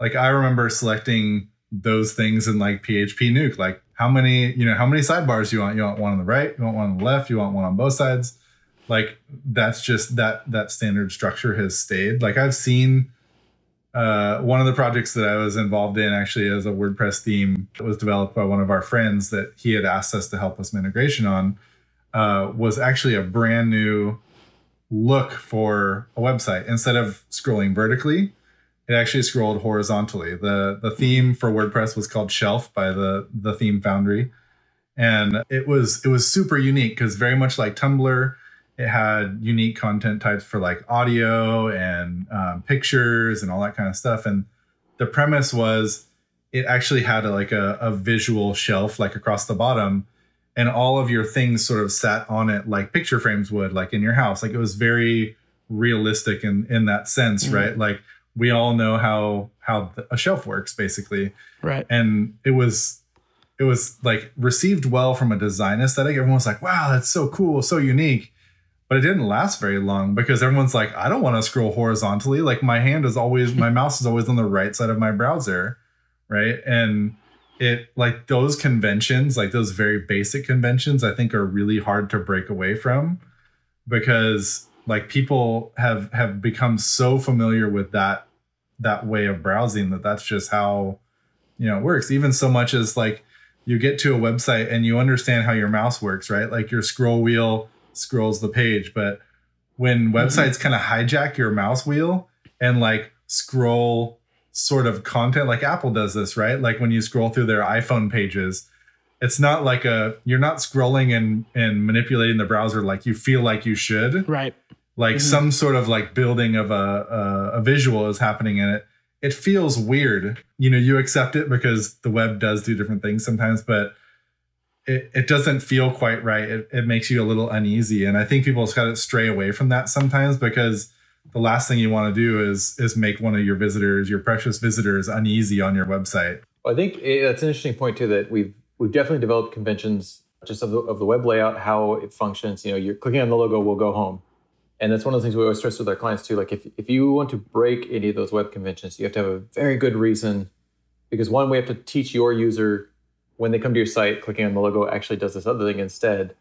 like I remember selecting those things in like PHP Nuke. Like, how many, you know, how many sidebars you want? You want one on the right, you want one on the left, you want one on both sides. Like, that's just that that standard structure has stayed. Like, I've seen uh, one of the projects that I was involved in actually as a WordPress theme that was developed by one of our friends that he had asked us to help us integration on uh, was actually a brand new look for a website. Instead of scrolling vertically, it actually scrolled horizontally. The the theme for WordPress was called Shelf by the the theme foundry. And it was it was super unique because very much like Tumblr, it had unique content types for like audio and um, pictures and all that kind of stuff. And the premise was it actually had a, like a, a visual shelf like across the bottom and all of your things sort of sat on it like picture frames would like in your house. Like it was very realistic in in that sense Mhm. right? Like we all know how how a shelf works basically. Right. and it was it was like received well from a design aesthetic. Everyone was like wow that's so cool so unique. But it didn't last very long because everyone's like i don't want to scroll horizontally. Like my hand is always my mouse is always on the right side of my browser right? And it like those conventions like those very basic conventions i think are really hard to break away from because like people have have become so familiar with that that way of browsing that that's just how you know it works. Even so much as like you get to a website and you understand how your mouse works right? Like your scroll wheel scrolls the page but when mm-hmm. websites kind of hijack your mouse wheel and like scroll sort of content like apple does this right like when you scroll through their iphone pages it's not like a you're not scrolling and and manipulating the browser like you feel like you should Right. like Mhm. some sort of like building of a, a a visual is happening in it it feels weird. You know, you accept it because the web does do different things sometimes, but it, it doesn't feel quite right. It, it makes you a little uneasy. And I think people just got to stray away from that sometimes because the last thing you want to do is is make one of your visitors, your precious visitors, uneasy on your website. Well, I think it, that's an interesting point too. That we've we've definitely developed conventions just of the, of the web layout, how it functions. You know, you're clicking on the logo, we'll go home, and that's one of the things we always stress with our clients too. Like if if you want to break any of those web conventions, you have to have a very good reason, because one, we have to teach your user when they come to your site, clicking on the logo actually does this other thing instead.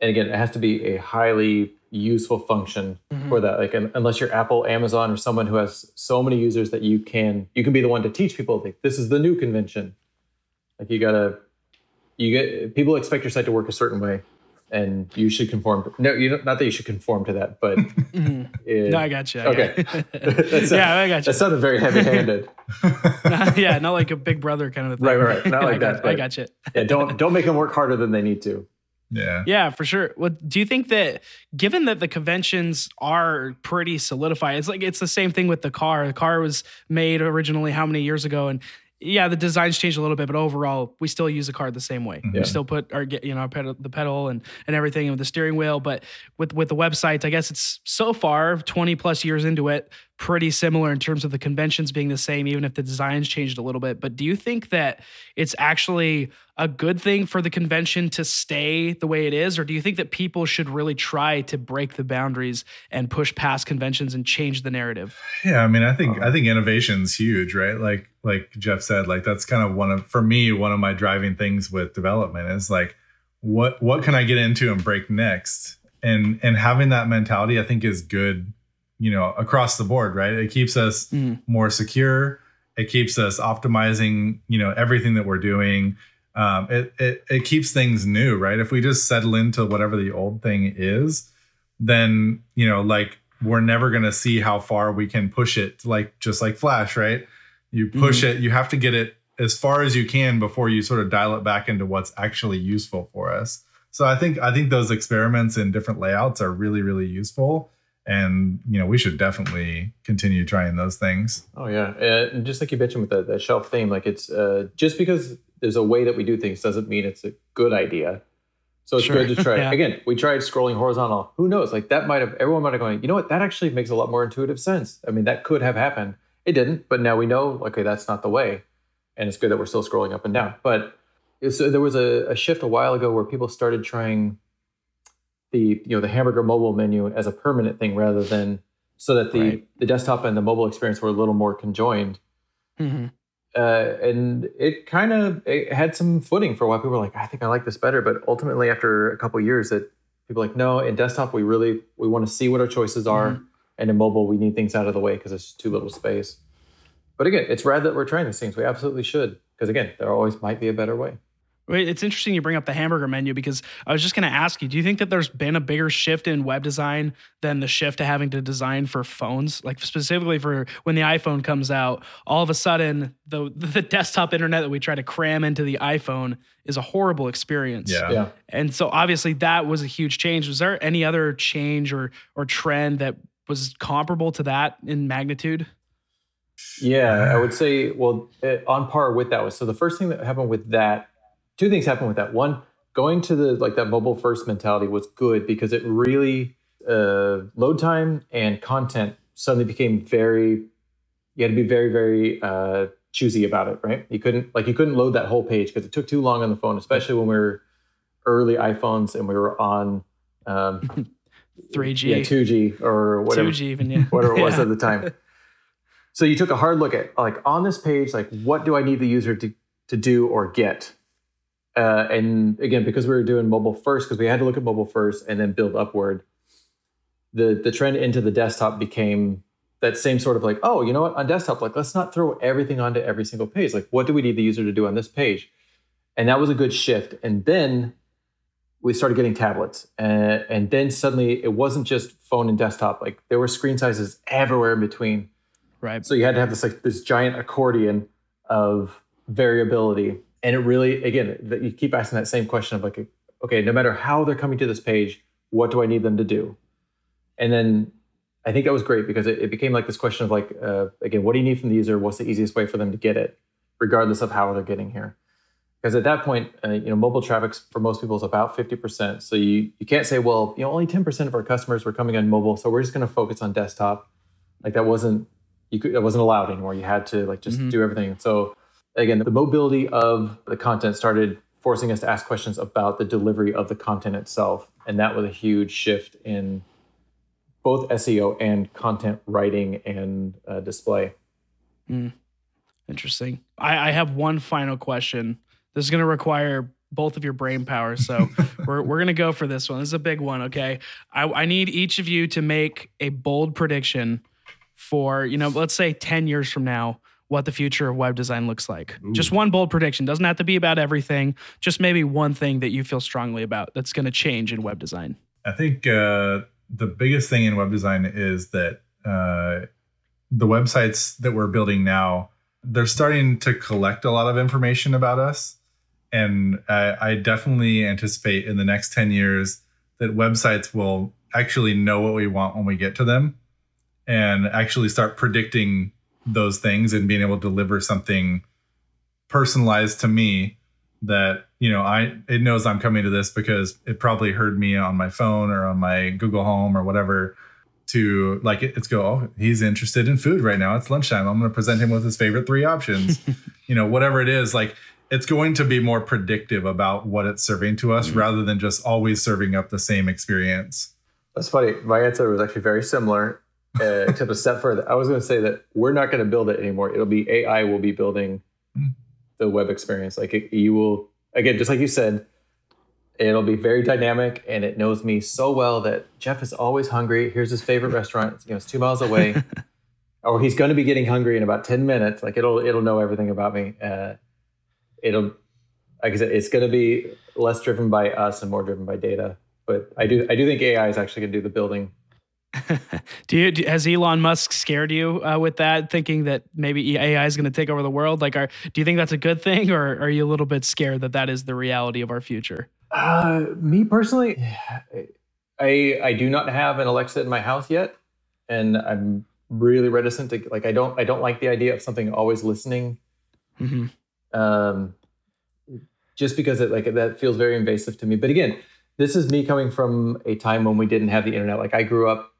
And again, it has to be a highly useful function mm-hmm. for that. Like unless you're Apple, Amazon, or someone who has so many users that you can you can be the one to teach people like this is the new convention. Like you gotta you get people expect your site to work a certain way and you should conform. To, no, you don't, not that you should conform to that, but mm-hmm. it, no, I got you. I okay, got yeah, I got you. That sounded very heavy-handed. yeah, not like a big brother kind of thing. Right, right, not like I that. Got, I got you. yeah, don't don't make them work harder than they need to. Yeah. Yeah, for sure. Well, do you think that given that the conventions are pretty solidified, it's like it's the same thing with the car. The car was made originally how many years ago and yeah, the designs changed a little bit, but overall, we still use the car the same way. Mm-hmm. Yeah. We still put our, you know, pedal, the pedal and and everything with the steering wheel. But with with the website, I guess it's so far twenty plus years into it, pretty similar in terms of the conventions being the same, even if the designs changed a little bit. But do you think that it's actually a good thing for the convention to stay the way it is, or do you think that people should really try to break the boundaries and push past conventions and change the narrative? Yeah, I mean, I think I think innovation's huge, right? Like like Jeff said, like that's kind of one of for me one of my driving things with development is like what what can I get into and break next? And and having that mentality I think is good, you know, across the board, right? It keeps us mm. more secure. It keeps us optimizing, you know, everything that we're doing. Um, it, it it keeps things new, right? If we just settle into whatever the old thing is, then you know, like we're never gonna see how far we can push it, like just like Flash, right? You push mm-hmm. it, you have to get it as far as you can before you sort of dial it back into what's actually useful for us. So I think I think those experiments in different layouts are really really useful and you know we should definitely continue trying those things oh yeah and just like you mentioned with that, that shelf theme like it's uh, just because there's a way that we do things doesn't mean it's a good idea so it's sure. good to try yeah. again we tried scrolling horizontal who knows like that might have everyone might have going you know what that actually makes a lot more intuitive sense i mean that could have happened it didn't, but now we know, okay, that's not the way. And it's good that we're still scrolling up and down. But so there was a, a shift a while ago where people started trying the you know the hamburger mobile menu as a permanent thing rather than so that the right. the desktop and the mobile experience were a little more conjoined. Mm-hmm. Uh, and it kind of it had some footing for a while. People were like, I think I like this better. But ultimately, after a couple years, that people like, no, in desktop we really we want to see what our choices are. Mm-hmm. And in mobile, we need things out of the way because it's too little space. But again, it's rad that we're trying these things. We absolutely should. Because again, there always might be a better way. It's interesting you bring up the hamburger menu because I was just going to ask you do you think that there's been a bigger shift in web design than the shift to having to design for phones? Like specifically for when the iPhone comes out, all of a sudden the the desktop internet that we try to cram into the iPhone is a horrible experience. Yeah. yeah. And so obviously that was a huge change. Was there any other change or or trend that was comparable to that in magnitude? Yeah, I would say, well, uh, on par with that was so the first thing that happened with that, two things happened with that. One, going to the like that mobile first mentality was good because it really uh, load time and content suddenly became very. You had to be very, very uh, choosy about it, right? You couldn't like you couldn't load that whole page because it took too long on the phone, especially when we were early iPhones and we were on um, 3G, yeah, 2G or whatever, 2G even, yeah, whatever it was yeah. at the time. So you took a hard look at like on this page, like what do I need the user to to do or get? Uh, and again, because we were doing mobile first, because we had to look at mobile first and then build upward. The the trend into the desktop became that same sort of like, oh, you know what, on desktop, like let's not throw everything onto every single page. Like, what do we need the user to do on this page? And that was a good shift. And then we started getting tablets and, and then suddenly it wasn't just phone and desktop like there were screen sizes everywhere in between right so you had to have this like this giant accordion of variability and it really again you keep asking that same question of like okay no matter how they're coming to this page what do i need them to do and then I think that was great because it, it became like this question of like, uh, again, what do you need from the user? What's the easiest way for them to get it, regardless of how they're getting here? Because at that point, uh, you know, mobile traffic for most people is about 50%. So you, you can't say, well, you know, only 10% of our customers were coming on mobile. So we're just going to focus on desktop. Like that wasn't, you could, that wasn't allowed anymore. You had to like just mm-hmm. do everything. So again, the mobility of the content started forcing us to ask questions about the delivery of the content itself. And that was a huge shift in both SEO and content writing and uh, display. Mm. Interesting. I, I have one final question. This is going to require both of your brain power. So we're, we're going to go for this one. This is a big one. Okay. I, I need each of you to make a bold prediction for, you know, let's say 10 years from now, what the future of web design looks like. Ooh. Just one bold prediction. Doesn't have to be about everything. Just maybe one thing that you feel strongly about that's going to change in web design. I think uh, the biggest thing in web design is that uh, the websites that we're building now they're starting to collect a lot of information about us and I, I definitely anticipate in the next 10 years that websites will actually know what we want when we get to them and actually start predicting those things and being able to deliver something personalized to me that you know i it knows i'm coming to this because it probably heard me on my phone or on my google home or whatever to like it, it's go oh he's interested in food right now. It's lunchtime. I'm going to present him with his favorite three options. You know whatever it is like it's going to be more predictive about what it's serving to us mm-hmm. rather than just always serving up the same experience. That's funny. My answer was actually very similar uh, except a step further. I was going to say that we're not going to build it anymore. It'll be AI will be building hmm. the web experience. Like it, you will again, just like you said, it'll be very dynamic, and it knows me so well that Jeff is always hungry. Here's his favorite restaurant. You know, it's two miles away, or he's going to be getting hungry in about ten minutes. Like it'll it'll know everything about me. Uh, it'll like I said, it's going to be less driven by us and more driven by data. But I do I do think AI is actually going to do the building do you has Elon Musk scared you uh, with that, thinking that maybe AI is going to take over the world? Like, are do you think that's a good thing, or are you a little bit scared that that is the reality of our future? Uh, me personally, I I do not have an Alexa in my house yet, and I'm really reticent to like. I don't I don't like the idea of something always listening. Mm-hmm. Um, just because it like that feels very invasive to me. But again, this is me coming from a time when we didn't have the internet. Like I grew up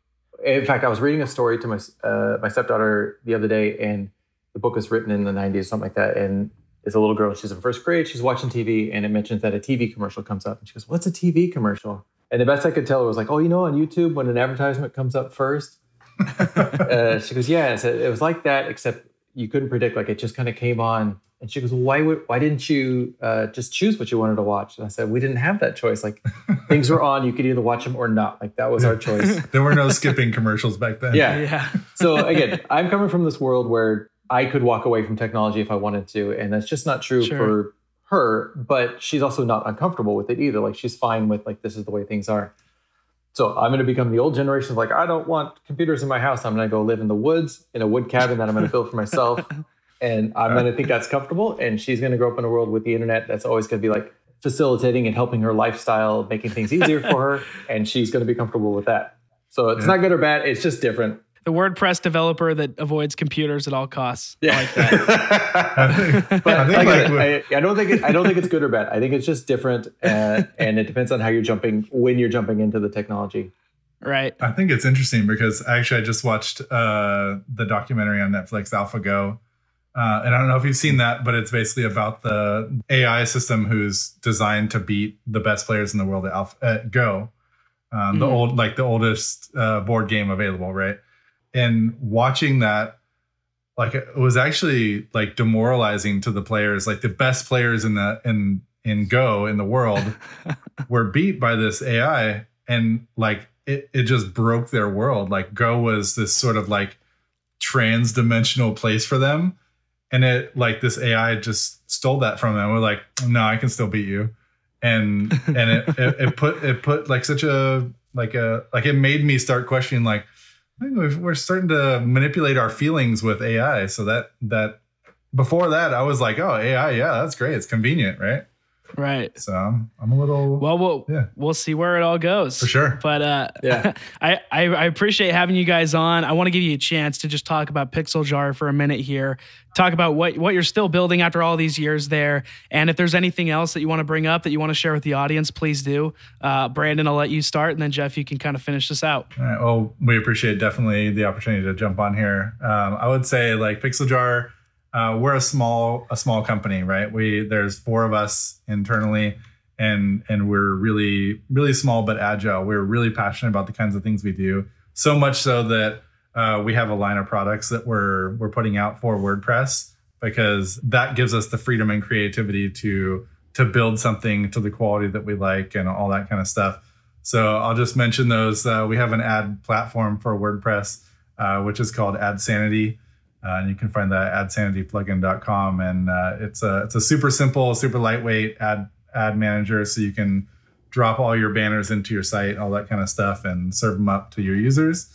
in fact, I was reading a story to my uh, my stepdaughter the other day, and the book was written in the '90s, something like that. And it's a little girl; she's in first grade. She's watching TV, and it mentions that a TV commercial comes up, and she goes, "What's a TV commercial?" And the best I could tell her was like, "Oh, you know, on YouTube, when an advertisement comes up first, uh, she goes, "Yeah." So it was like that, except you couldn't predict. Like it just kind of came on and she goes, "Why would why didn't you uh, just choose what you wanted to watch?" And I said, "We didn't have that choice. Like things were on, you could either watch them or not. Like that was our choice. there were no skipping commercials back then. Yeah, yeah. so again, I'm coming from this world where I could walk away from technology if I wanted to, and that's just not true sure. for her. But she's also not uncomfortable with it either. Like she's fine with like this is the way things are. So I'm going to become the old generation of like I don't want computers in my house. I'm going to go live in the woods in a wood cabin that I'm going to build for myself and I'm going to think that's comfortable. And she's going to grow up in a world with the internet that's always going to be like facilitating and helping her lifestyle, making things easier for her. And she's going to be comfortable with that. So it's yeah. not good or bad. It's just different. The WordPress developer that avoids computers at all costs. Yeah. I like that. but I, like, I, I, don't think it, I don't think it's good or bad. I think it's just different, uh, and it depends on how you're jumping when you're jumping into the technology. Right. I think it's interesting because actually I just watched uh, the documentary on Netflix, AlphaGo, uh, and I don't know if you've seen that, but it's basically about the AI system who's designed to beat the best players in the world at, Alpha, at Go, um, mm-hmm. the old like the oldest uh, board game available, right? And watching that, like it was actually like demoralizing to the players. Like the best players in the in in Go in the world were beat by this AI, and like it it just broke their world. Like Go was this sort of like trans-dimensional place for them and it like this AI just stole that from them. We're like, no, I can still beat you, and and it, it, it put it put like such a like a like it made me start questioning like we're starting to manipulate our feelings with AI. So that that before that I was like, oh AI, yeah, that's great, it's convenient, right? Right. So I'm, I'm a little Well, we'll Yeah. we'll see where it all goes for sure. But uh, Yeah. I, I I appreciate having you guys on. I want to give you a chance to just talk about Pixel Jar for a minute here. Talk about what what you're still building after all these years there, and if there's anything else that you want to bring up that you want to share with the audience, please do. Uh, Brandon, I'll let you start, and then Jeff, you can kind of finish this out. All right. Well, we appreciate definitely the opportunity to jump on here. Um, I would say like Pixel Jar, uh, we're a small a small company, right? We there's four of us internally, and and we're really really small but agile. We're really passionate about the kinds of things we do. So much so that uh, we have a line of products that we're we're putting out for WordPress because that gives us the freedom and creativity to to build something to the quality that we like and all that kind of stuff. So I'll just mention those. Uh, we have an ad platform for WordPress, uh, which is called AdSanity. Uh, and you can find that at adsanityplugin.com. And uh, it's a it's a super simple, super lightweight ad ad manager, so you can drop all your banners into your site, all that kind of stuff, and serve them up to your users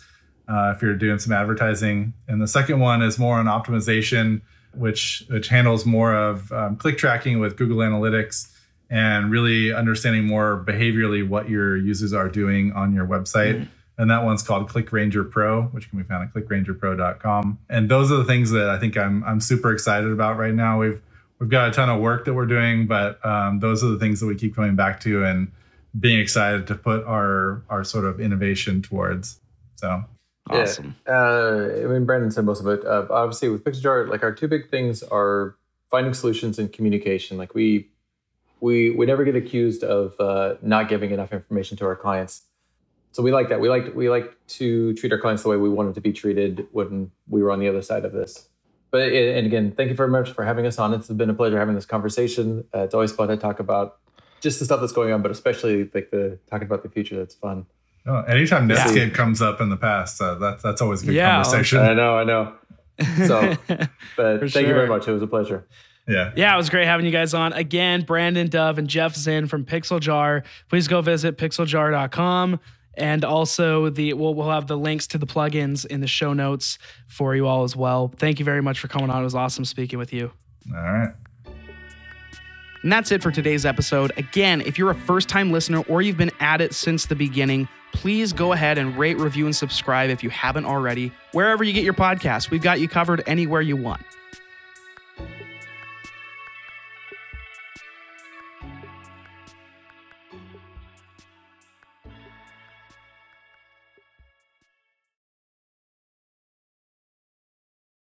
uh, if you're doing some advertising. And the second one is more on optimization, which which handles more of um, click tracking with Google Analytics and really understanding more behaviorally what your users are doing on your website. And that one's called Click Ranger Pro, which can be found at clickrangerpro.com. And those are the things that I think I'm I'm super excited about right now. We've we've got a ton of work that we're doing, but um, those are the things that we keep coming back to and being excited to put our our sort of innovation towards. So Awesome. Yeah. Uh, I mean, Brandon said most of it. Uh, obviously, with PixelJar, like our two big things are finding solutions and communication. Like we, we, we never get accused of uh, not giving enough information to our clients. So we like that. We like we like to treat our clients the way we wanted to be treated when we were on the other side of this. But and again, thank you very much for having us on. It's been a pleasure having this conversation. Uh, it's always fun to talk about just the stuff that's going on, but especially like the talking about the future. That's fun. oh, anytime Yeah. Netscape comes up in the past, uh, that's that's always a good Yeah, conversation. I know, I know. So, But For thank you very much. It was a pleasure. yeah. Yeah, it was great having you guys on. Again, Brandon Dove and Jeff Zinn from Pixel Jar. Please go visit pixeljar.com. And also the we'll, we'll have the links to the plugins in the show notes for you all as well. Thank you very much for coming on. It was awesome speaking with you. All right. And that's it for today's episode. Again, if you're a first time listener or you've been at it since the beginning, please go ahead and rate, review, and subscribe if you haven't already. Wherever you get your podcast, we've got you covered anywhere you want.